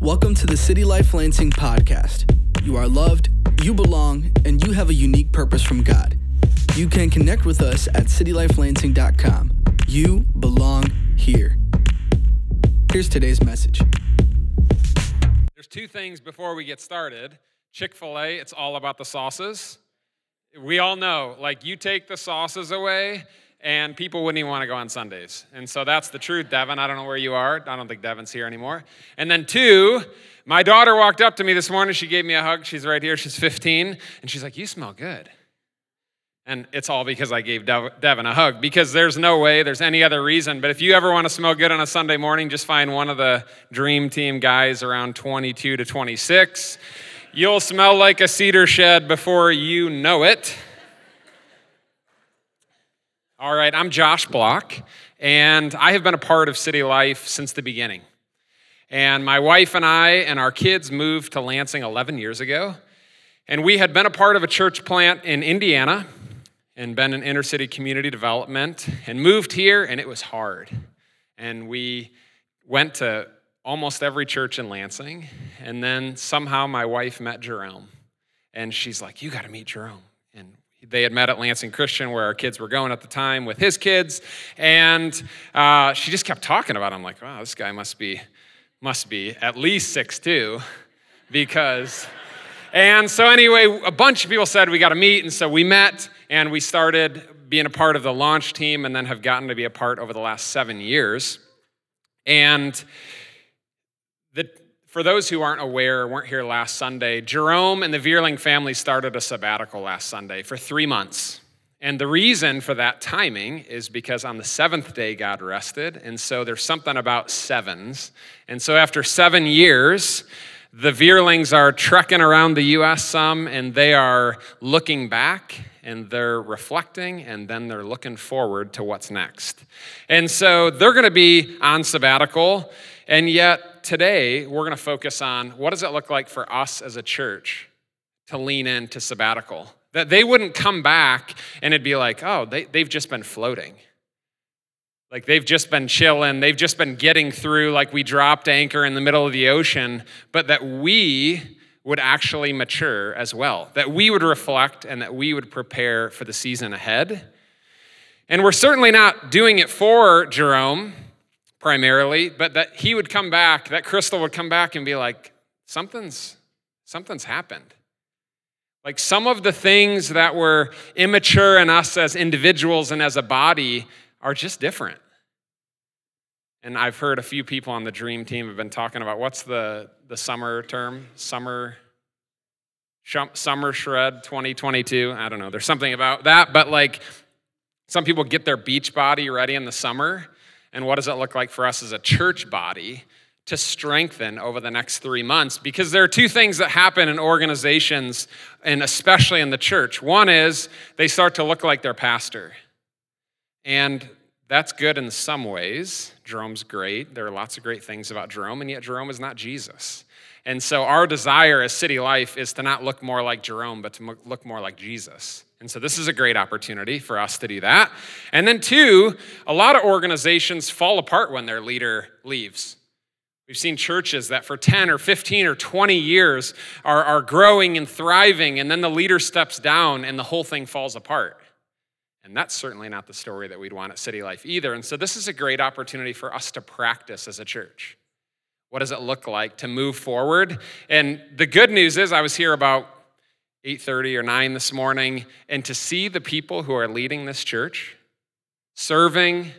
Welcome to the City Life Lansing podcast. You are loved, you belong, and you have a unique purpose from God. You can connect with us at citylifelansing.com. You belong here. Here's today's message. There's two things before we get started. Chick fil A, it's all about the sauces. We all know, like, you take the sauces away, and people wouldn't even want to go on Sundays. And so that's the truth, Devin. I don't know where you are. I don't think Devin's here anymore. And then, two, my daughter walked up to me this morning. She gave me a hug. She's right here. She's 15. And she's like, You smell good. And it's all because I gave Devin a hug, because there's no way there's any other reason. But if you ever want to smell good on a Sunday morning, just find one of the dream team guys around 22 to 26. You'll smell like a cedar shed before you know it. All right, I'm Josh Block, and I have been a part of City Life since the beginning. And my wife and I and our kids moved to Lansing 11 years ago. And we had been a part of a church plant in Indiana and been in inner city community development and moved here, and it was hard. And we went to almost every church in Lansing. And then somehow my wife met Jerome. And she's like, You got to meet Jerome. They had met at Lansing Christian, where our kids were going at the time with his kids, and uh, she just kept talking about him. Like, wow, this guy must be, must be at least six two, because. And so anyway, a bunch of people said we got to meet, and so we met, and we started being a part of the launch team, and then have gotten to be a part over the last seven years. And for those who aren't aware, weren't here last Sunday, Jerome and the Vierling family started a sabbatical last Sunday for three months. And the reason for that timing is because on the seventh day, God rested. And so there's something about sevens. And so after seven years, the Vierlings are trekking around the US some and they are looking back and they're reflecting and then they're looking forward to what's next. And so they're going to be on sabbatical. And yet, today, we're going to focus on what does it look like for us as a church to lean into sabbatical? That they wouldn't come back and it'd be like, oh, they, they've just been floating. Like they've just been chilling, they've just been getting through, like we dropped anchor in the middle of the ocean, but that we would actually mature as well, that we would reflect and that we would prepare for the season ahead. And we're certainly not doing it for Jerome primarily, but that he would come back, that Crystal would come back and be like, something's, something's happened. Like some of the things that were immature in us as individuals and as a body are just different. And I've heard a few people on the dream team have been talking about what's the, the summer term? Summer summer shred 2022. I don't know. There's something about that, but like some people get their beach body ready in the summer and what does it look like for us as a church body to strengthen over the next three months? Because there are two things that happen in organizations, and especially in the church. One is they start to look like their pastor. And that's good in some ways. Jerome's great. There are lots of great things about Jerome, and yet Jerome is not Jesus. And so our desire as City Life is to not look more like Jerome, but to look more like Jesus. And so this is a great opportunity for us to do that. And then, two, a lot of organizations fall apart when their leader leaves. We've seen churches that for 10 or 15 or 20 years are, are growing and thriving, and then the leader steps down and the whole thing falls apart. And that's certainly not the story that we'd want at City Life either. And so, this is a great opportunity for us to practice as a church. What does it look like to move forward? And the good news is, I was here about 8:30 or 9 this morning and to see the people who are leading this church serving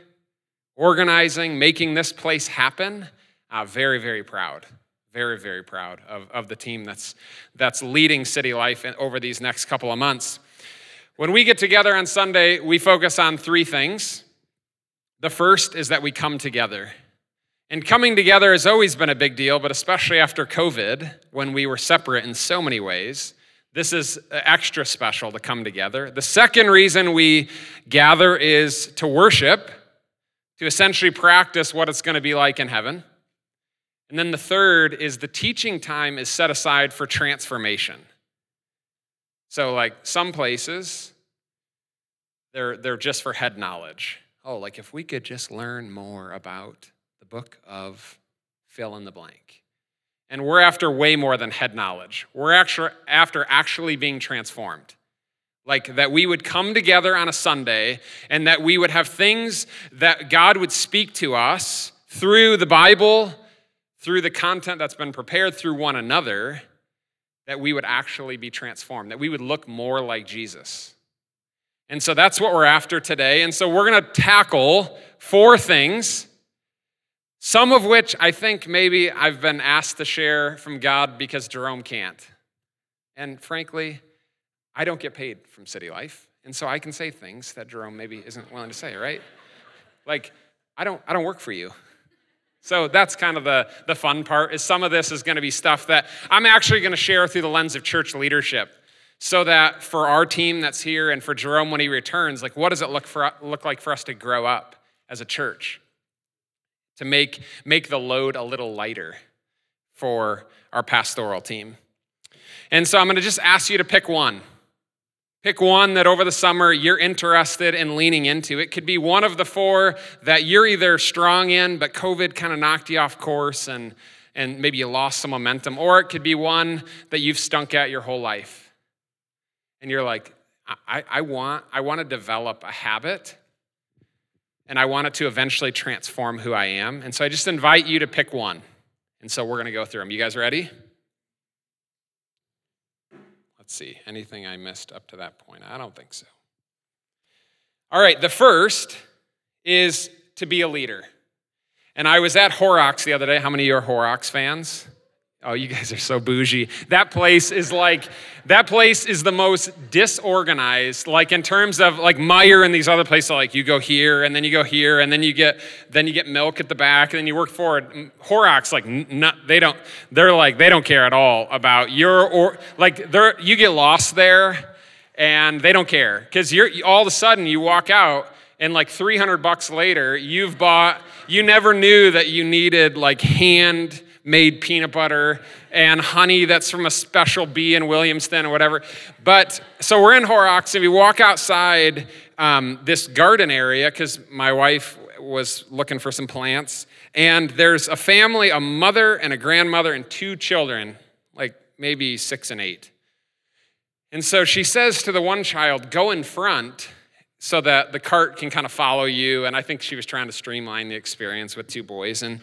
organizing making this place happen uh, very very proud very very proud of, of the team that's that's leading city life over these next couple of months. When we get together on sunday we focus on three things. The first is that we come together. And coming together has always been a big deal but especially after covid when we were separate in so many ways this is extra special to come together. The second reason we gather is to worship, to essentially practice what it's going to be like in heaven. And then the third is the teaching time is set aside for transformation. So, like some places, they're, they're just for head knowledge. Oh, like if we could just learn more about the book of fill in the blank. And we're after way more than head knowledge. We're actually after actually being transformed. Like that we would come together on a Sunday and that we would have things that God would speak to us through the Bible, through the content that's been prepared through one another, that we would actually be transformed, that we would look more like Jesus. And so that's what we're after today. And so we're going to tackle four things, some of which I think maybe I've been asked to share from God because Jerome can't. And frankly, I don't get paid from City Life. And so I can say things that Jerome maybe isn't willing to say, right? Like, I don't, I don't work for you. So that's kind of the, the fun part is some of this is going to be stuff that I'm actually going to share through the lens of church leadership so that for our team that's here and for Jerome when he returns, like what does it look, for, look like for us to grow up as a church? To make, make the load a little lighter for our pastoral team. And so I'm going to just ask you to pick one. Pick one that over the summer you're interested in leaning into. It could be one of the four that you're either strong in, but COVID kind of knocked you off course and, and maybe you lost some momentum, or it could be one that you've stunk at your whole life. And you're like, I, I, want, I want to develop a habit and I want it to eventually transform who I am. And so I just invite you to pick one. And so we're going to go through them. You guys ready? Let's see, anything I missed up to that point? I don't think so. All right, the first is to be a leader. And I was at Horrocks the other day. How many of you are Horrocks fans? Oh, you guys are so bougie. That place is like, that place is the most disorganized, like in terms of like Meijer and these other places, like you go here and then you go here and then you get, then you get milk at the back and then you work forward. Mm, Horrocks, like, not, they don't, they're like, they don't care at all about your, or like, they're, you get lost there and they don't care. Cause you're, all of a sudden you walk out and like 300 bucks later, you've bought, you never knew that you needed like hand, made peanut butter and honey that's from a special bee in Williamston or whatever. But so we're in Horrocks and we walk outside um, this garden area because my wife was looking for some plants. And there's a family, a mother and a grandmother, and two children, like maybe six and eight. And so she says to the one child, Go in front so that the cart can kind of follow you. And I think she was trying to streamline the experience with two boys. And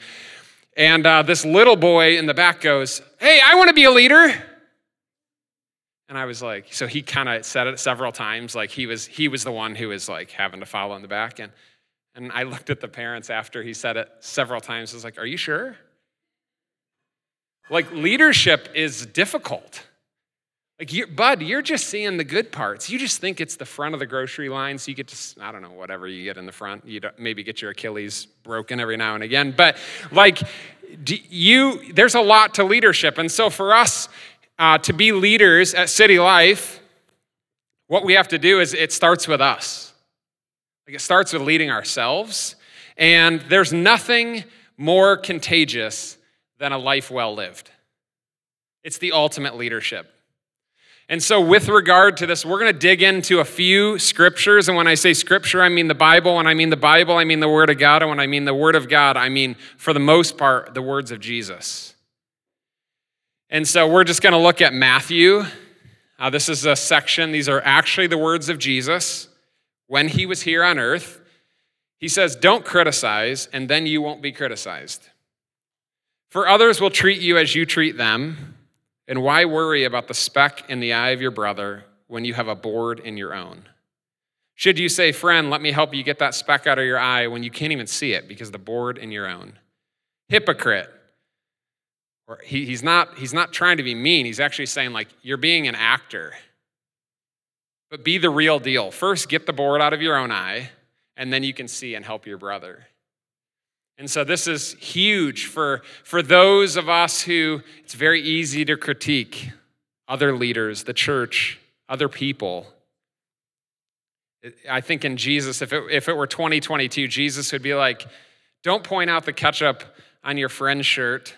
and uh, this little boy in the back goes, Hey, I want to be a leader. And I was like, so he kind of said it several times, like he was he was the one who was like having to follow in the back. And and I looked at the parents after he said it several times. I was like, Are you sure? Like leadership is difficult. Like, you, Bud, you're just seeing the good parts. You just think it's the front of the grocery line, so you get to, I don't know, whatever you get in the front. You maybe get your Achilles broken every now and again. But, like, you, there's a lot to leadership. And so, for us uh, to be leaders at City Life, what we have to do is it starts with us. Like, it starts with leading ourselves. And there's nothing more contagious than a life well lived. It's the ultimate leadership. And so, with regard to this, we're going to dig into a few scriptures. And when I say scripture, I mean the Bible. When I mean the Bible, I mean the Word of God. And when I mean the Word of God, I mean, for the most part, the words of Jesus. And so, we're just going to look at Matthew. Uh, this is a section, these are actually the words of Jesus when he was here on earth. He says, Don't criticize, and then you won't be criticized. For others will treat you as you treat them. And why worry about the speck in the eye of your brother when you have a board in your own? Should you say, Friend, let me help you get that speck out of your eye when you can't even see it because the board in your own? Hypocrite. Or he, he's, not, he's not trying to be mean. He's actually saying, like, you're being an actor. But be the real deal. First, get the board out of your own eye, and then you can see and help your brother. And so this is huge for, for those of us who it's very easy to critique other leaders, the church, other people. I think in Jesus, if it, if it were 2022, Jesus would be like, don't point out the ketchup on your friend's shirt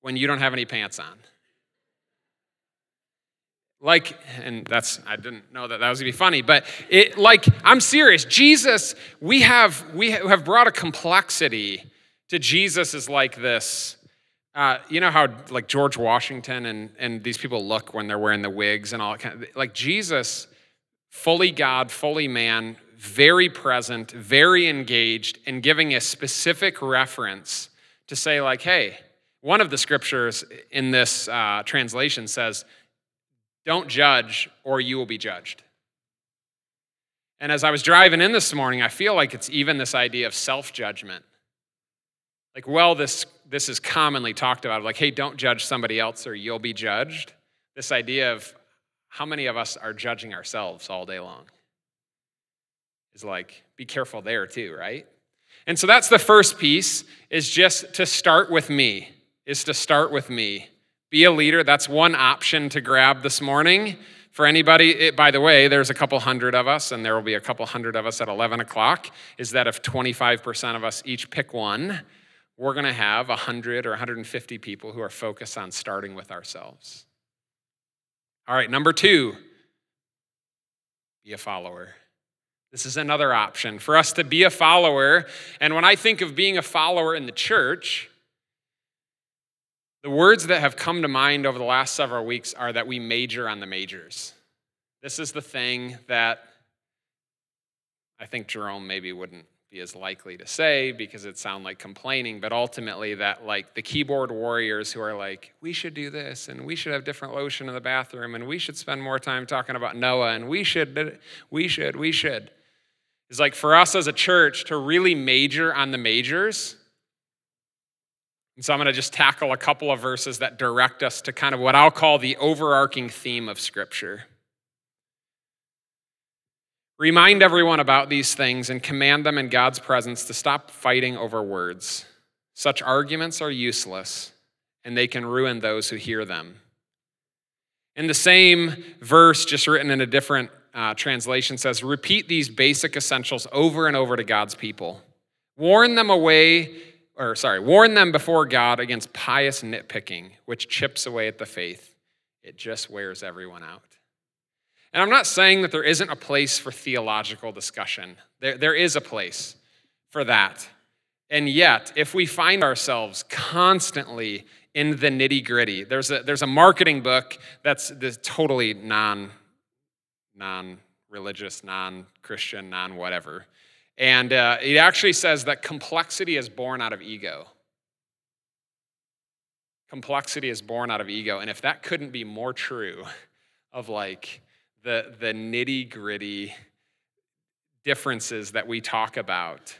when you don't have any pants on. Like, and that's, I didn't know that that was gonna be funny, but it, like, I'm serious. Jesus, we have, we have brought a complexity to Jesus is like this. uh, you know how like George Washington and, and these people look when they're wearing the wigs and all that kind of like Jesus, fully God, fully man, very present, very engaged, and giving a specific reference to say, like, hey, one of the scriptures in this uh, translation says, don't judge or you will be judged. And as I was driving in this morning, I feel like it's even this idea of self judgment. Like, well, this, this is commonly talked about, like, hey, don't judge somebody else or you'll be judged. This idea of how many of us are judging ourselves all day long is like, be careful there too, right? And so that's the first piece is just to start with me, is to start with me. Be a leader. That's one option to grab this morning. For anybody, it, by the way, there's a couple hundred of us, and there will be a couple hundred of us at 11 o'clock. Is that if 25% of us each pick one, we're going to have 100 or 150 people who are focused on starting with ourselves. All right, number two, be a follower. This is another option for us to be a follower. And when I think of being a follower in the church, the words that have come to mind over the last several weeks are that we major on the majors. This is the thing that I think Jerome maybe wouldn't be as likely to say because it sound like complaining, but ultimately that like the keyboard warriors who are like, we should do this and we should have different lotion in the bathroom and we should spend more time talking about Noah and we should, we should, we should. Is like for us as a church to really major on the majors and so I'm going to just tackle a couple of verses that direct us to kind of what I'll call the overarching theme of Scripture. Remind everyone about these things and command them in God's presence to stop fighting over words. Such arguments are useless, and they can ruin those who hear them. In the same verse, just written in a different uh, translation, says, Repeat these basic essentials over and over to God's people. Warn them away or sorry, warn them before God against pious nitpicking, which chips away at the faith. It just wears everyone out. And I'm not saying that there isn't a place for theological discussion, there, there is a place for that. And yet, if we find ourselves constantly in the nitty gritty, there's a, there's a marketing book that's totally non, non religious, non Christian, non whatever. And uh, it actually says that complexity is born out of ego. Complexity is born out of ego. And if that couldn't be more true of like the, the nitty gritty differences that we talk about,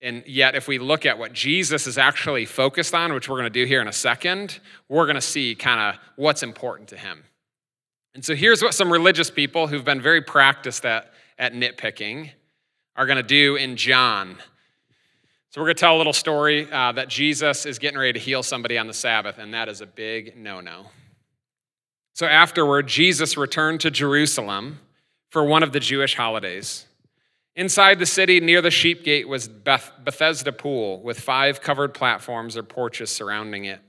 and yet, if we look at what Jesus is actually focused on, which we're going to do here in a second, we're going to see kind of what's important to him. And so here's what some religious people who've been very practiced at, at nitpicking are going to do in John. So, we're going to tell a little story uh, that Jesus is getting ready to heal somebody on the Sabbath, and that is a big no no. So, afterward, Jesus returned to Jerusalem for one of the Jewish holidays. Inside the city, near the sheep gate, was Beth- Bethesda Pool with five covered platforms or porches surrounding it.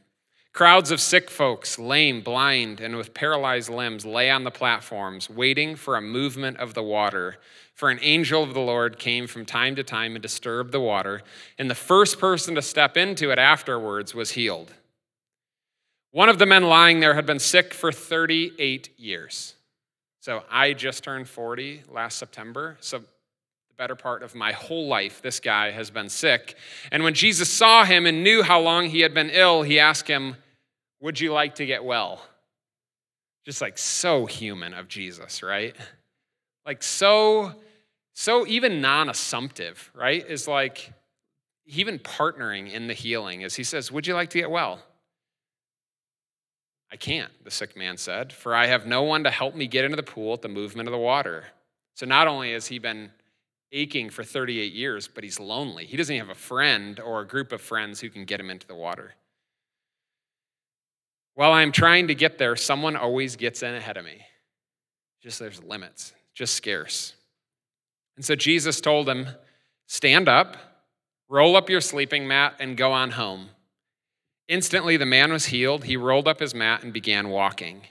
Crowds of sick folks, lame, blind, and with paralyzed limbs, lay on the platforms, waiting for a movement of the water. For an angel of the Lord came from time to time and disturbed the water, and the first person to step into it afterwards was healed. One of the men lying there had been sick for 38 years. So I just turned 40 last September. So the better part of my whole life, this guy has been sick. And when Jesus saw him and knew how long he had been ill, he asked him, Would you like to get well? Just like so human of Jesus, right? Like so, so even non-assumptive, right? Is like even partnering in the healing as he says, Would you like to get well? I can't, the sick man said, for I have no one to help me get into the pool at the movement of the water. So not only has he been aching for 38 years, but he's lonely. He doesn't even have a friend or a group of friends who can get him into the water. While I'm trying to get there, someone always gets in ahead of me. Just there's limits, just scarce. And so Jesus told him, Stand up, roll up your sleeping mat, and go on home. Instantly, the man was healed. He rolled up his mat and began walking.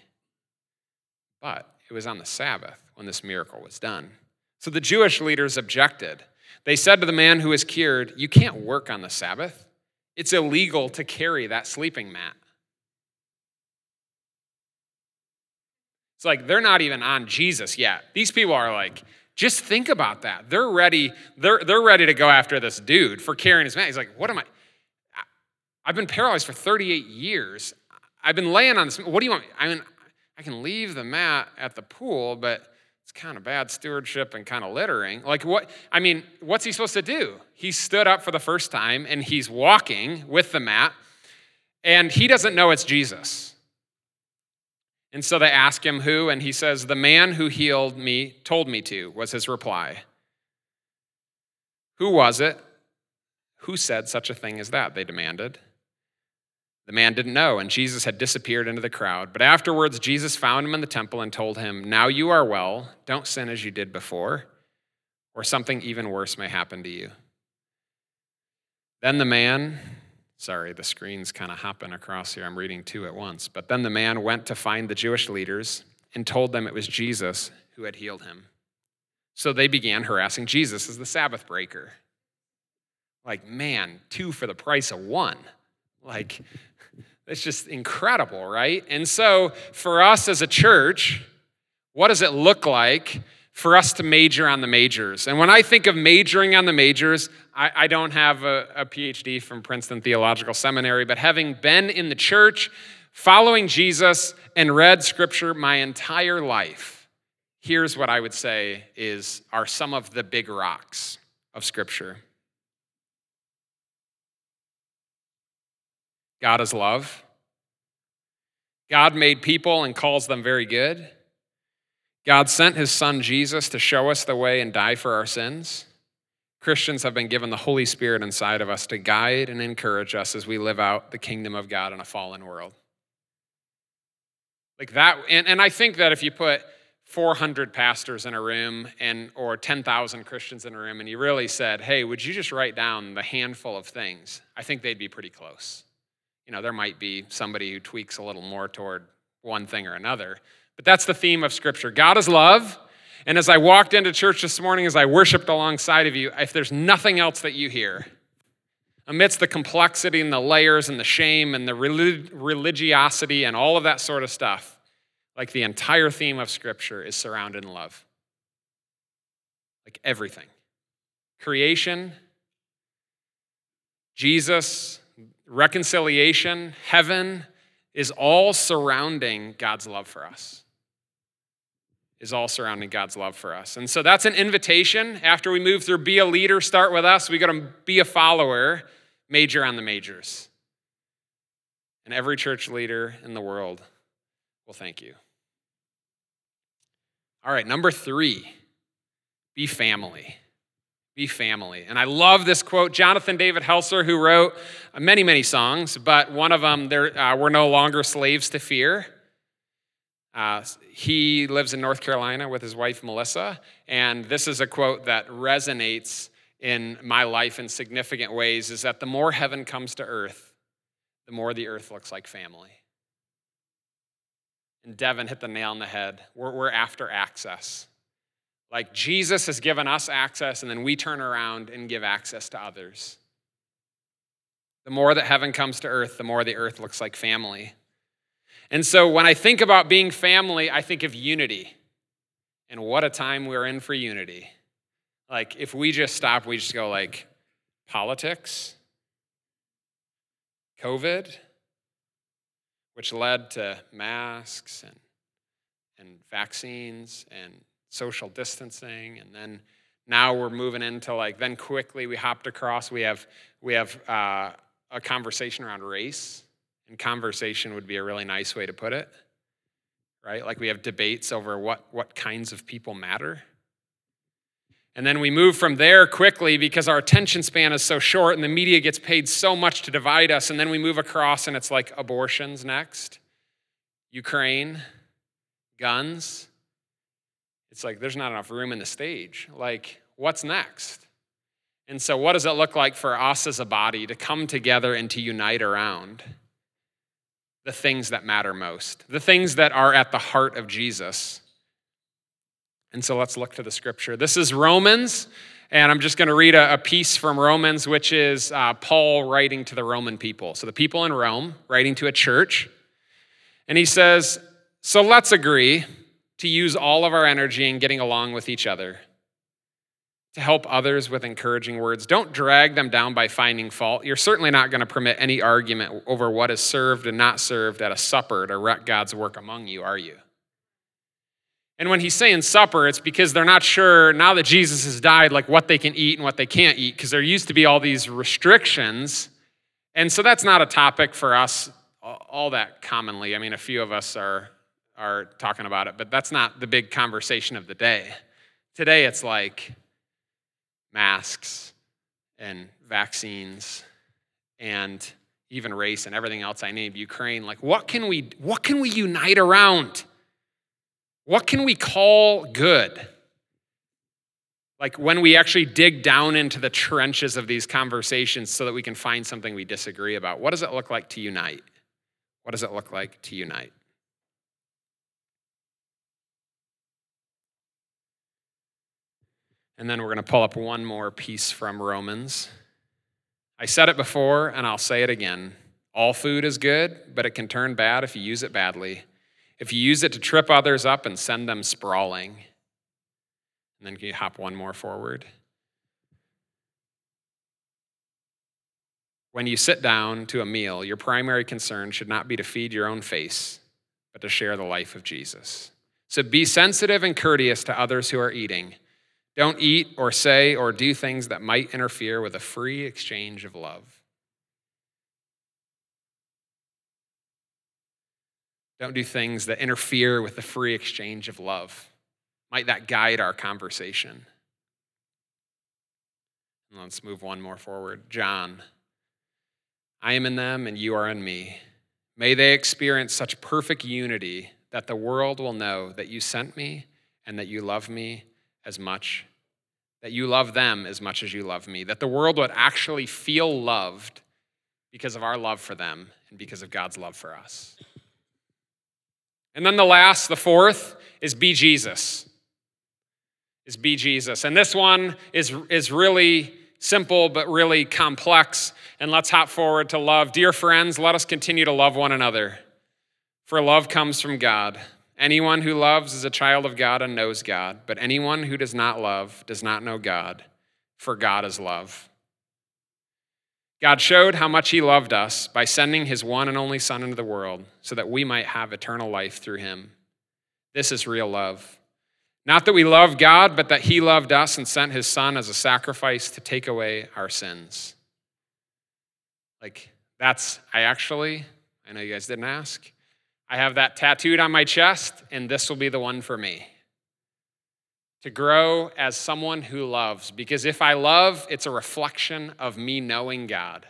But it was on the Sabbath when this miracle was done. So the Jewish leaders objected. They said to the man who was cured, You can't work on the Sabbath. it's illegal to carry that sleeping mat. It's like they're not even on Jesus yet. These people are like, just think about that. They're ready, they're, they're ready to go after this dude for carrying his mat. He's like, what am I? I've been paralyzed for 38 years. I've been laying on this. What do you want? I mean, I can leave the mat at the pool, but it's kind of bad stewardship and kind of littering. Like, what? I mean, what's he supposed to do? He stood up for the first time and he's walking with the mat, and he doesn't know it's Jesus. And so they ask him who, and he says, The man who healed me told me to, was his reply. Who was it? Who said such a thing as that? They demanded. The man didn't know, and Jesus had disappeared into the crowd. But afterwards, Jesus found him in the temple and told him, Now you are well. Don't sin as you did before, or something even worse may happen to you. Then the man Sorry, the screen's kind of hopping across here. I'm reading two at once. But then the man went to find the Jewish leaders and told them it was Jesus who had healed him. So they began harassing Jesus as the Sabbath breaker. Like, man, two for the price of one. Like, it's just incredible, right? And so for us as a church, what does it look like for us to major on the majors. And when I think of majoring on the majors, I, I don't have a, a PhD from Princeton Theological Seminary, but having been in the church, following Jesus, and read scripture my entire life, here's what I would say is are some of the big rocks of scripture. God is love. God made people and calls them very good. God sent his son Jesus to show us the way and die for our sins. Christians have been given the Holy Spirit inside of us to guide and encourage us as we live out the kingdom of God in a fallen world. Like that, and, and I think that if you put 400 pastors in a room and or 10,000 Christians in a room and you really said, "Hey, would you just write down the handful of things?" I think they'd be pretty close. You know, there might be somebody who tweaks a little more toward one thing or another, but that's the theme of Scripture God is love. And as I walked into church this morning, as I worshiped alongside of you, if there's nothing else that you hear, amidst the complexity and the layers and the shame and the relig- religiosity and all of that sort of stuff, like the entire theme of Scripture is surrounded in love. Like everything creation, Jesus, reconciliation, heaven is all surrounding God's love for us is all surrounding God's love for us. And so that's an invitation. After we move through be a leader, start with us, we got to be a follower, major on the majors. And every church leader in the world will thank you. All right, number three, be family. Be family. And I love this quote. Jonathan David Helser, who wrote many, many songs, but one of them, there, uh, We're no longer slaves to fear. Uh, he lives in North Carolina with his wife, Melissa, and this is a quote that resonates in my life in significant ways is that the more heaven comes to earth, the more the earth looks like family. And Devin hit the nail on the head. We're, we're after access. Like Jesus has given us access, and then we turn around and give access to others. The more that heaven comes to earth, the more the earth looks like family. And so when I think about being family, I think of unity. And what a time we're in for unity. Like if we just stop, we just go like politics, COVID, which led to masks and, and vaccines and social distancing. And then now we're moving into like, then quickly we hopped across, we have, we have uh, a conversation around race and conversation would be a really nice way to put it, right? Like we have debates over what, what kinds of people matter. And then we move from there quickly because our attention span is so short and the media gets paid so much to divide us. And then we move across and it's like abortions next, Ukraine, guns. It's like there's not enough room in the stage. Like, what's next? And so, what does it look like for us as a body to come together and to unite around? The things that matter most, the things that are at the heart of Jesus. And so let's look to the scripture. This is Romans, And I'm just going to read a, a, piece from Romans, which is uh, Paul writing to the Roman people. So the people in Rome writing to a church. And he says, So let's agree to use all of our energy in getting along with each other, to help others with encouraging words. Don't drag them down by finding fault. You're certainly not going to permit any argument over what is served and not served at a supper to wreck God's work among you, are you? And when he's saying supper, it's because they're not sure now that Jesus has died, like what they can eat and what they can't eat, because there used to be all these restrictions. And so that's not a topic for us all that commonly. I mean, a few of us are, are talking about it, but that's not the big conversation of the day. Today, it's like masks and vaccines and even race and everything else I named, Ukraine. Like, what can we, what can we unite around? What can we call good? Like when we actually dig down into the trenches of these conversations so that we can find something we disagree about, what does it look like to unite? What does it look like to unite? And then we're going to pull up one more piece from Romans. I said it before, and I'll say it again. All food is good, but it can turn bad if you use it badly if you use it to trip others up and send them sprawling. And then can you hop one more forward? When you sit down to a meal, your primary concern should not be to feed your own face, but to share the life of Jesus. So be sensitive and courteous to others who are eating. Don't eat or say or do things that might interfere with a free exchange of love. Don't do things that interfere with the free exchange of love. Might that guide our conversation? And let's move one more forward. John, I am in them and you are in me. May they experience such perfect unity that the world will know that you sent me and that you love me as much, that you love them as much as you love me, that the world would actually feel loved because of our love for them and because of God's love for us. And then the last, the fourth, is be Jesus. Is be Jesus. And this one is, is really simple, but really complex. And let's hop forward to love. Dear friends, let us continue to love one another, for love comes from God. Anyone who loves is a child of God and knows God, but anyone who does not love does not know God, for God is love. God showed how much He loved us by sending His one and only Son into the world so that we might have eternal life through Him. This is real love. Not that we love God, but that He loved us and sent His Son as a sacrifice to take away our sins. Like, that's, I actually, I know you guys didn't ask, I have that tattooed on my chest, and this will be the one for me to grow as someone who loves. Because if I love, it's a reflection of me knowing God.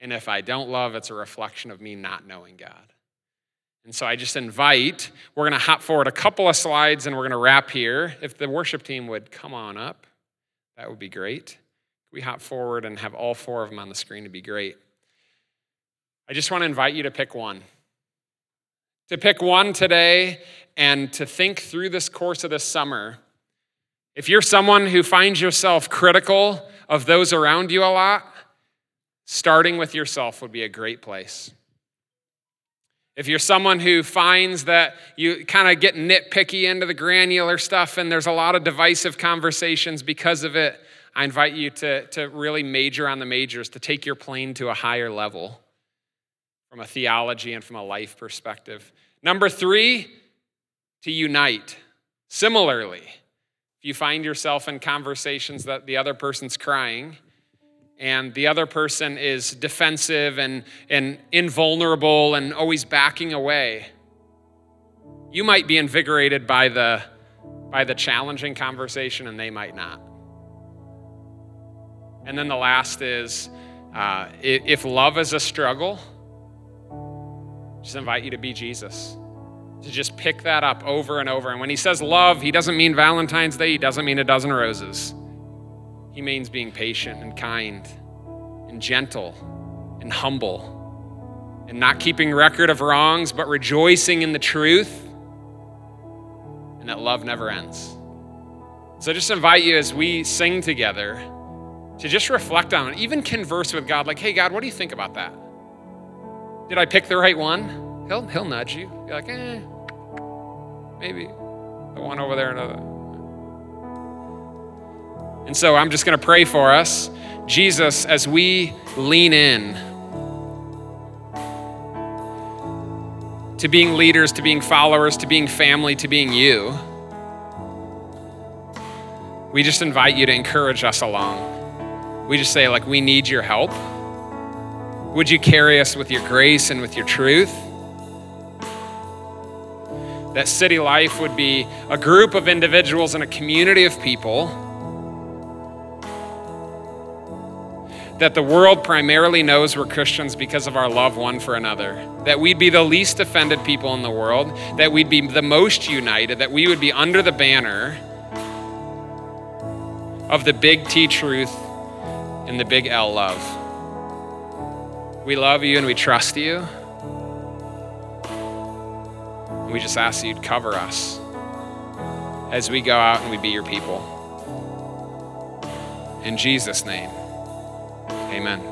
And if I don't love, it's a reflection of me not knowing God. And so I just invite, we're going to hop forward a couple of slides and we're going to wrap here. If the worship team would come on up, that would be great. We hop forward and have all four of them on the screen to be great. I just want to invite you to pick one. To pick one today and to think through this course of this summer if you're someone who finds yourself critical of those around you a lot, starting with yourself would be a great place. If you're someone who finds that you kind of get nitpicky into the granular stuff and there's a lot of divisive conversations because of it, I invite you to, to really major on the majors, to take your plane to a higher level from a theology and from a life perspective. Number three, to unite. Similarly, if you find yourself in conversations that the other person's crying and the other person is defensive and, and invulnerable and always backing away, you might be invigorated by the, by the challenging conversation and they might not. And then the last is uh, if love is a struggle, just invite you to be Jesus to just pick that up over and over. And when he says love, he doesn't mean Valentine's Day, he doesn't mean a dozen roses. He means being patient and kind and gentle and humble and not keeping record of wrongs, but rejoicing in the truth and that love never ends. So I just invite you as we sing together to just reflect on it, even converse with God, like, hey, God, what do you think about that? Did I pick the right one? He'll, he'll nudge you. Be like, eh, maybe the one over there, another. And so I'm just going to pray for us. Jesus, as we lean in to being leaders, to being followers, to being family, to being you, we just invite you to encourage us along. We just say, like, we need your help. Would you carry us with your grace and with your truth? That city life would be a group of individuals and a community of people that the world primarily knows we're Christians because of our love one for another. That we'd be the least offended people in the world, that we'd be the most united, that we would be under the banner of the big T truth and the big L love. We love you and we trust you. We just ask that you'd cover us as we go out and we be your people. In Jesus' name. Amen.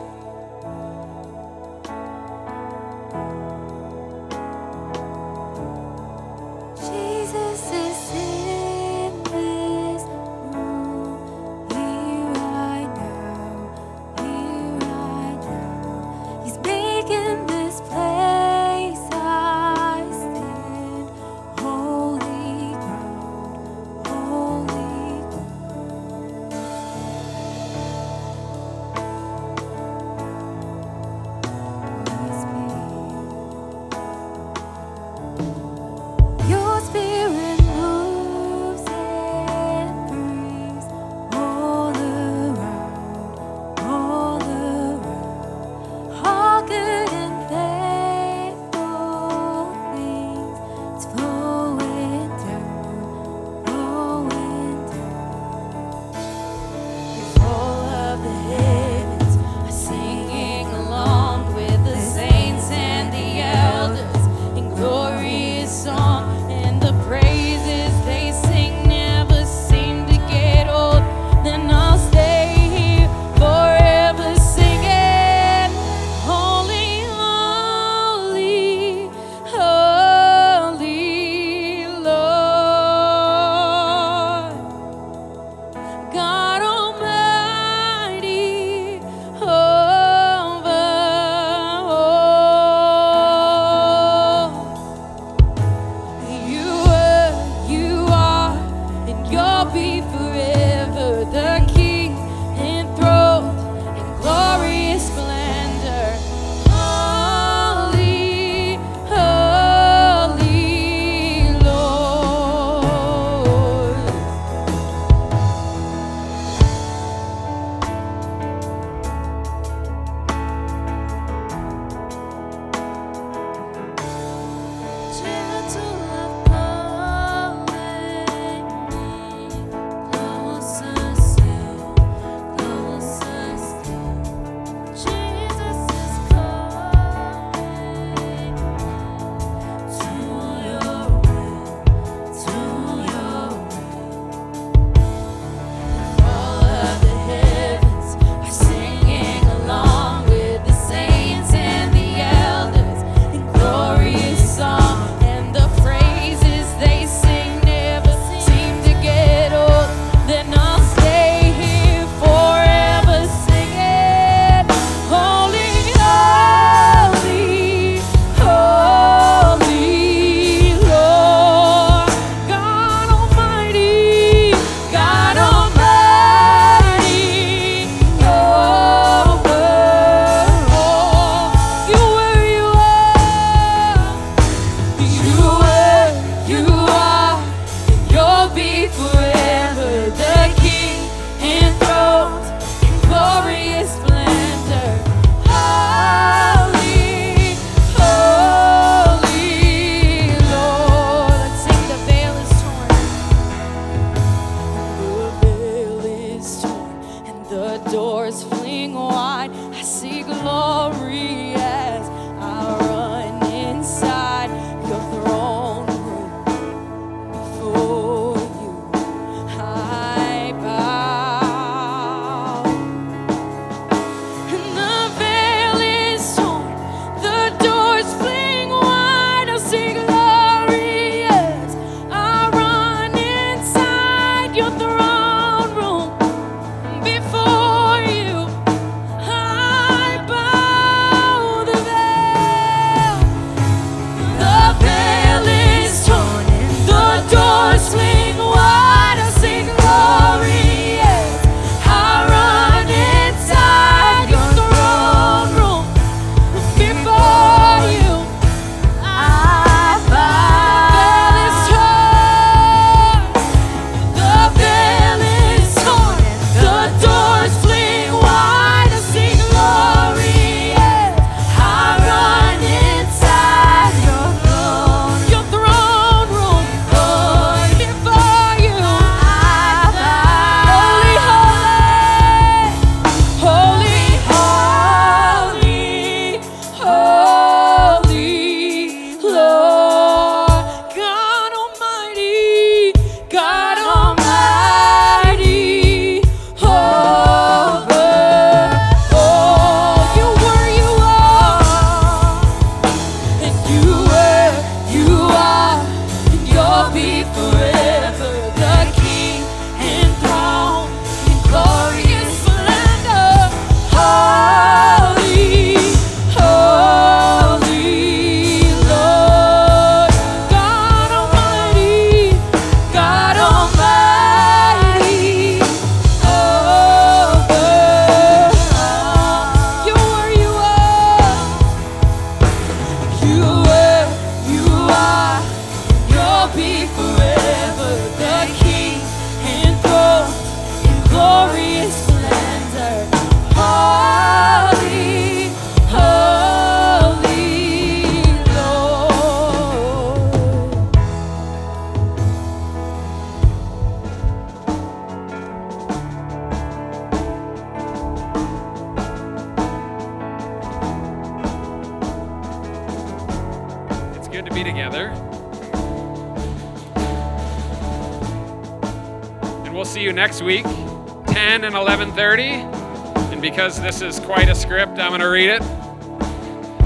This is quite a script, I'm going to read it.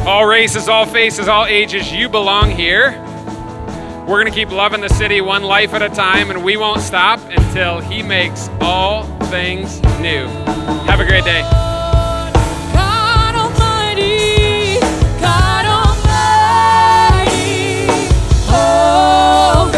All races, all faces, all ages, you belong here. We're going to keep loving the city one life at a time, and we won't stop until He makes all things new. Have a great day. God Almighty, God oh,